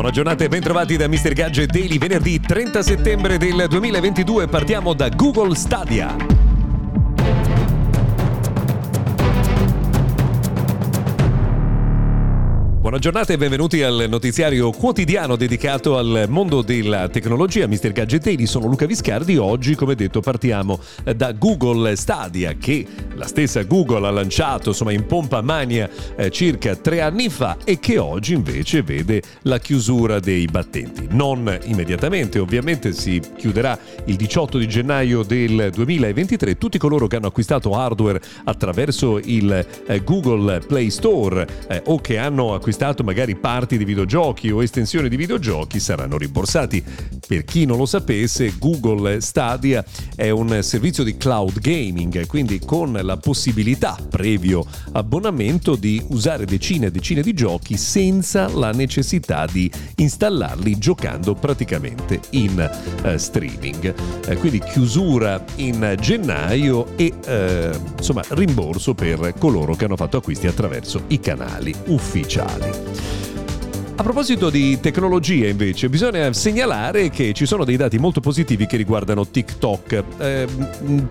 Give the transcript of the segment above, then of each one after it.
Buona giornata e bentrovati da Mr. Gadget Daily venerdì 30 settembre del 2022. Partiamo da Google Stadia. Buona giornata e benvenuti al notiziario quotidiano dedicato al mondo della tecnologia. Mr. Gadget Daily, sono Luca Viscardi. Oggi, come detto, partiamo da Google Stadia, che la stessa Google ha lanciato insomma, in pompa mania eh, circa tre anni fa e che oggi invece vede la chiusura dei battenti. Non immediatamente, ovviamente si chiuderà il 18 di gennaio del 2023. Tutti coloro che hanno acquistato hardware attraverso il eh, Google Play Store eh, o che hanno acquistato acquistato magari parti di videogiochi o estensioni di videogiochi saranno rimborsati. Per chi non lo sapesse, Google Stadia è un servizio di cloud gaming, quindi con la possibilità, previo abbonamento, di usare decine e decine di giochi senza la necessità di installarli giocando praticamente in uh, streaming. Uh, quindi chiusura in gennaio e uh, insomma rimborso per coloro che hanno fatto acquisti attraverso i canali ufficiali. night. A proposito di tecnologia invece, bisogna segnalare che ci sono dei dati molto positivi che riguardano TikTok. Eh,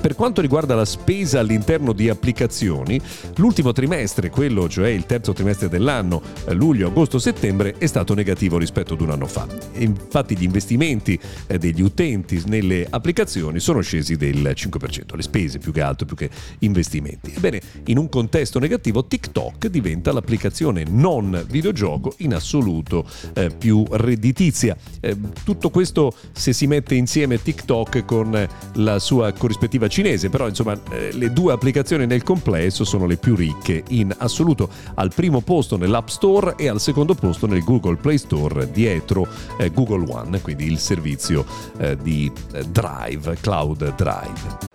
per quanto riguarda la spesa all'interno di applicazioni, l'ultimo trimestre, quello cioè il terzo trimestre dell'anno, eh, luglio, agosto, settembre, è stato negativo rispetto ad un anno fa. Infatti gli investimenti eh, degli utenti nelle applicazioni sono scesi del 5%, le spese più che altro, più che investimenti. Ebbene, in un contesto negativo TikTok diventa l'applicazione non videogioco in assoluto assoluto eh, più redditizia. Eh, tutto questo se si mette insieme TikTok con la sua corrispettiva cinese, però insomma eh, le due applicazioni nel complesso sono le più ricche in assoluto, al primo posto nell'App Store e al secondo posto nel Google Play Store dietro eh, Google One, quindi il servizio eh, di eh, Drive, Cloud Drive.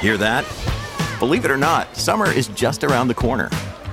Hear that? Believe it or not, summer is just around the corner.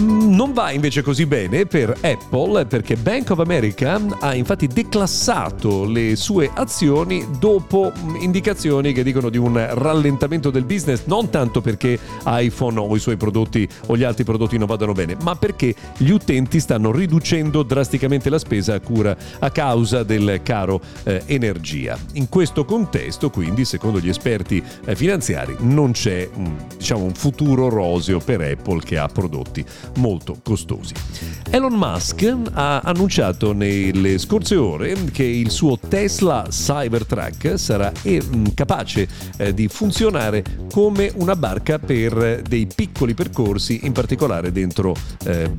Non va invece così bene per Apple perché Bank of America ha infatti declassato le sue azioni dopo indicazioni che dicono di un rallentamento del business, non tanto perché iPhone o i suoi prodotti o gli altri prodotti non vadano bene, ma perché gli utenti stanno riducendo drasticamente la spesa a cura a causa del caro eh, energia. In questo contesto, quindi, secondo gli esperti eh, finanziari, non c'è diciamo, un futuro roseo per Apple che ha prodotti molto costosi. Elon Musk ha annunciato nelle scorse ore che il suo Tesla Cybertruck sarà eh, capace eh, di funzionare come una barca per dei piccoli percorsi, in particolare dentro eh,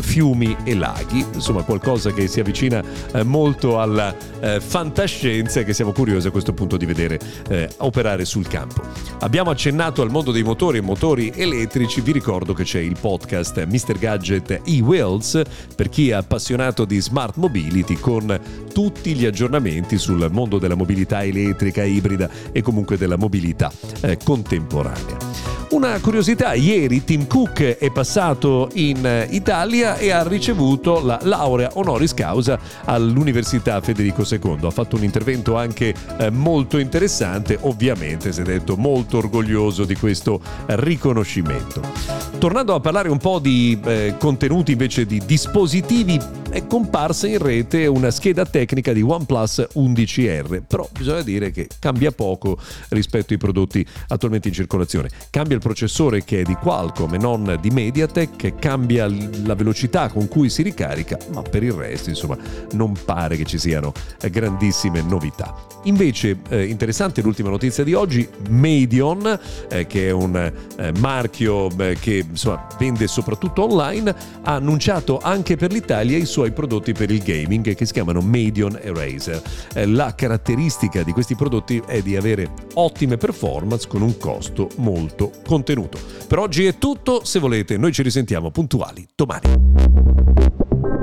fiumi e laghi, insomma qualcosa che si avvicina eh, molto alla eh, fantascienza e che siamo curiosi a questo punto di vedere eh, operare sul campo. Abbiamo accennato al mondo dei motori e motori elettrici, vi ricordo che c'è il podcast Mr. Gadget e-Wheels per chi è appassionato di smart mobility con tutti gli aggiornamenti sul mondo della mobilità elettrica, ibrida e comunque della mobilità eh, contemporanea. Una curiosità, ieri Tim Cook è passato in Italia e ha ricevuto la laurea honoris causa all'Università Federico II. Ha fatto un intervento anche eh, molto interessante, ovviamente si è detto molto orgoglioso di questo riconoscimento. Tornando a parlare un po' di eh, contenuti invece di dispositivi è comparsa in rete una scheda tecnica di OnePlus 11R, però bisogna dire che cambia poco rispetto ai prodotti attualmente in circolazione. Cambia il processore che è di Qualcomm e non di MediaTek, cambia la velocità con cui si ricarica, ma per il resto insomma non pare che ci siano grandissime novità. Invece eh, interessante l'ultima notizia di oggi, Medion, eh, che è un eh, marchio eh, che insomma, vende soprattutto online, ha annunciato anche per l'Italia i suoi prodotti per il gaming che si chiamano Medion Eraser. Eh, la caratteristica di questi prodotti è di avere ottime performance con un costo molto contenuto. Per oggi è tutto, se volete noi ci risentiamo puntuali domani.